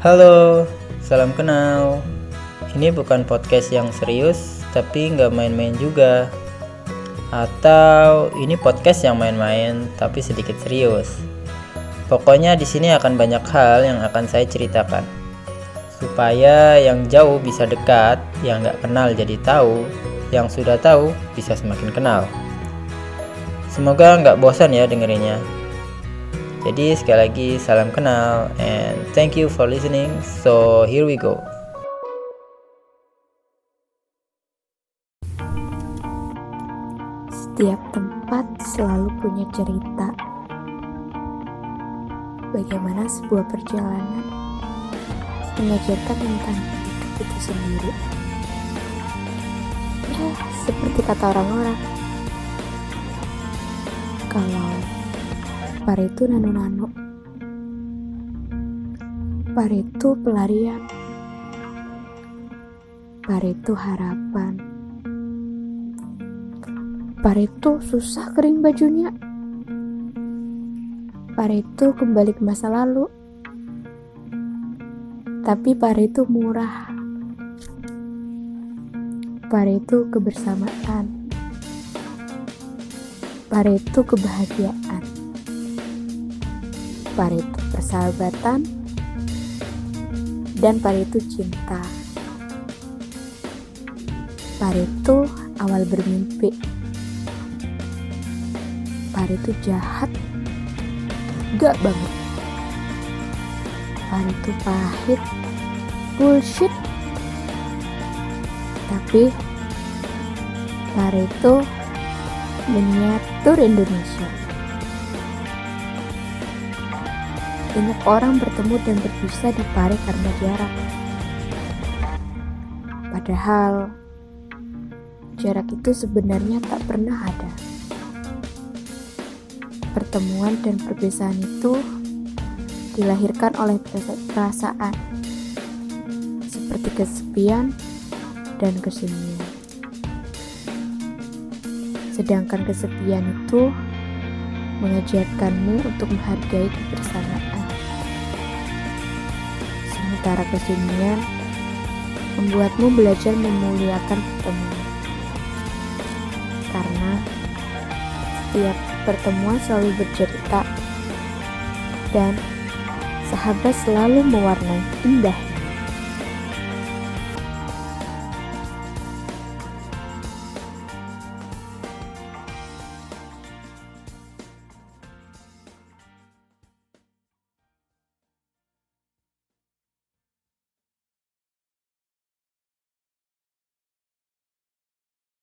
Halo, salam kenal. Ini bukan podcast yang serius, tapi nggak main-main juga. Atau ini podcast yang main-main, tapi sedikit serius. Pokoknya di sini akan banyak hal yang akan saya ceritakan. Supaya yang jauh bisa dekat, yang nggak kenal jadi tahu, yang sudah tahu bisa semakin kenal. Semoga nggak bosan ya dengerinnya. Jadi sekali lagi salam kenal and thank you for listening. So here we go. Setiap tempat selalu punya cerita. Bagaimana sebuah perjalanan mengajarkan tentang hidup itu sendiri. Ya, seperti kata orang-orang. Kalau Pareto nano-nano. Pareto pelarian. Pareto harapan. Pareto susah kering bajunya. Pareto kembali ke masa lalu. Tapi Pareto murah. Pareto kebersamaan. Pareto kebahagiaan. Pareto persahabatan dan Pareto cinta. Pareto awal bermimpi. Pareto jahat. Gak banget. Pareto pahit. Bullshit. Tapi Pareto miniatur Indonesia. Banyak orang bertemu dan berpisah di Pare karena jarak. Padahal jarak itu sebenarnya tak pernah ada. Pertemuan dan perpisahan itu dilahirkan oleh perasaan seperti kesepian dan kesunyian. Sedangkan kesepian itu mengajarkanmu untuk menghargai kebersamaan. Sementara kesunyian membuatmu belajar memuliakan pertemuan. Karena setiap pertemuan selalu bercerita dan sahabat selalu mewarnai indah